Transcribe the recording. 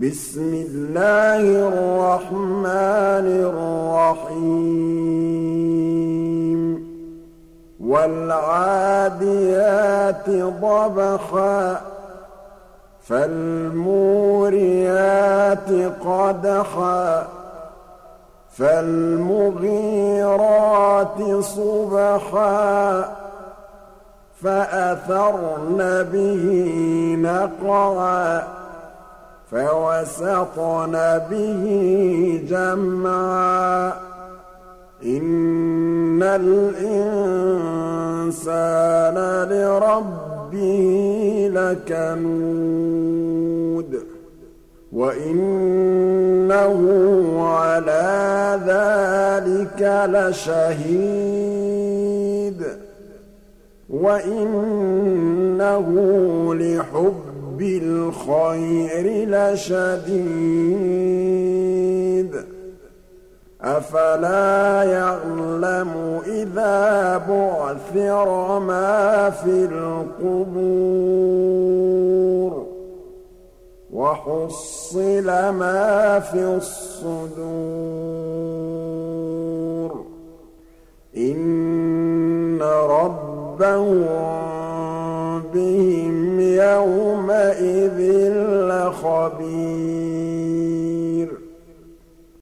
بِسْمِ اللَّهِ الرَّحْمَٰنِ الرَّحِيمِ. وَالْعَادِيَاتِ ضَبْحًا فَالْمُورِيَاتِ قَدْحًا فَالْمُغِيرَاتِ صُبْحًا فَأَثَرْنَ بِهِ نَقْعًا. فَوَسَطْنَ بِهِ جَمْعًا. إِنَّ الْإِنسَانَ لِرَبِّهِ لَكَنُودٌ. وَإِنَّهُ عَلَىٰ ذَٰلِكَ لَشَهِيدٌ. وَإِنَّهُ لِحُبِّ بِالْخَيْرِ لَشَدِيدٌ. أَفَلَا يَعْلَمُ إِذَا بُعْثِرَ مَا فِي الْقُبُورِ وَحُصِّلَ مَا فِي الصُّدُورِ. إِنَّ رَبَّهُم بِهِمْ يومئذ لخبير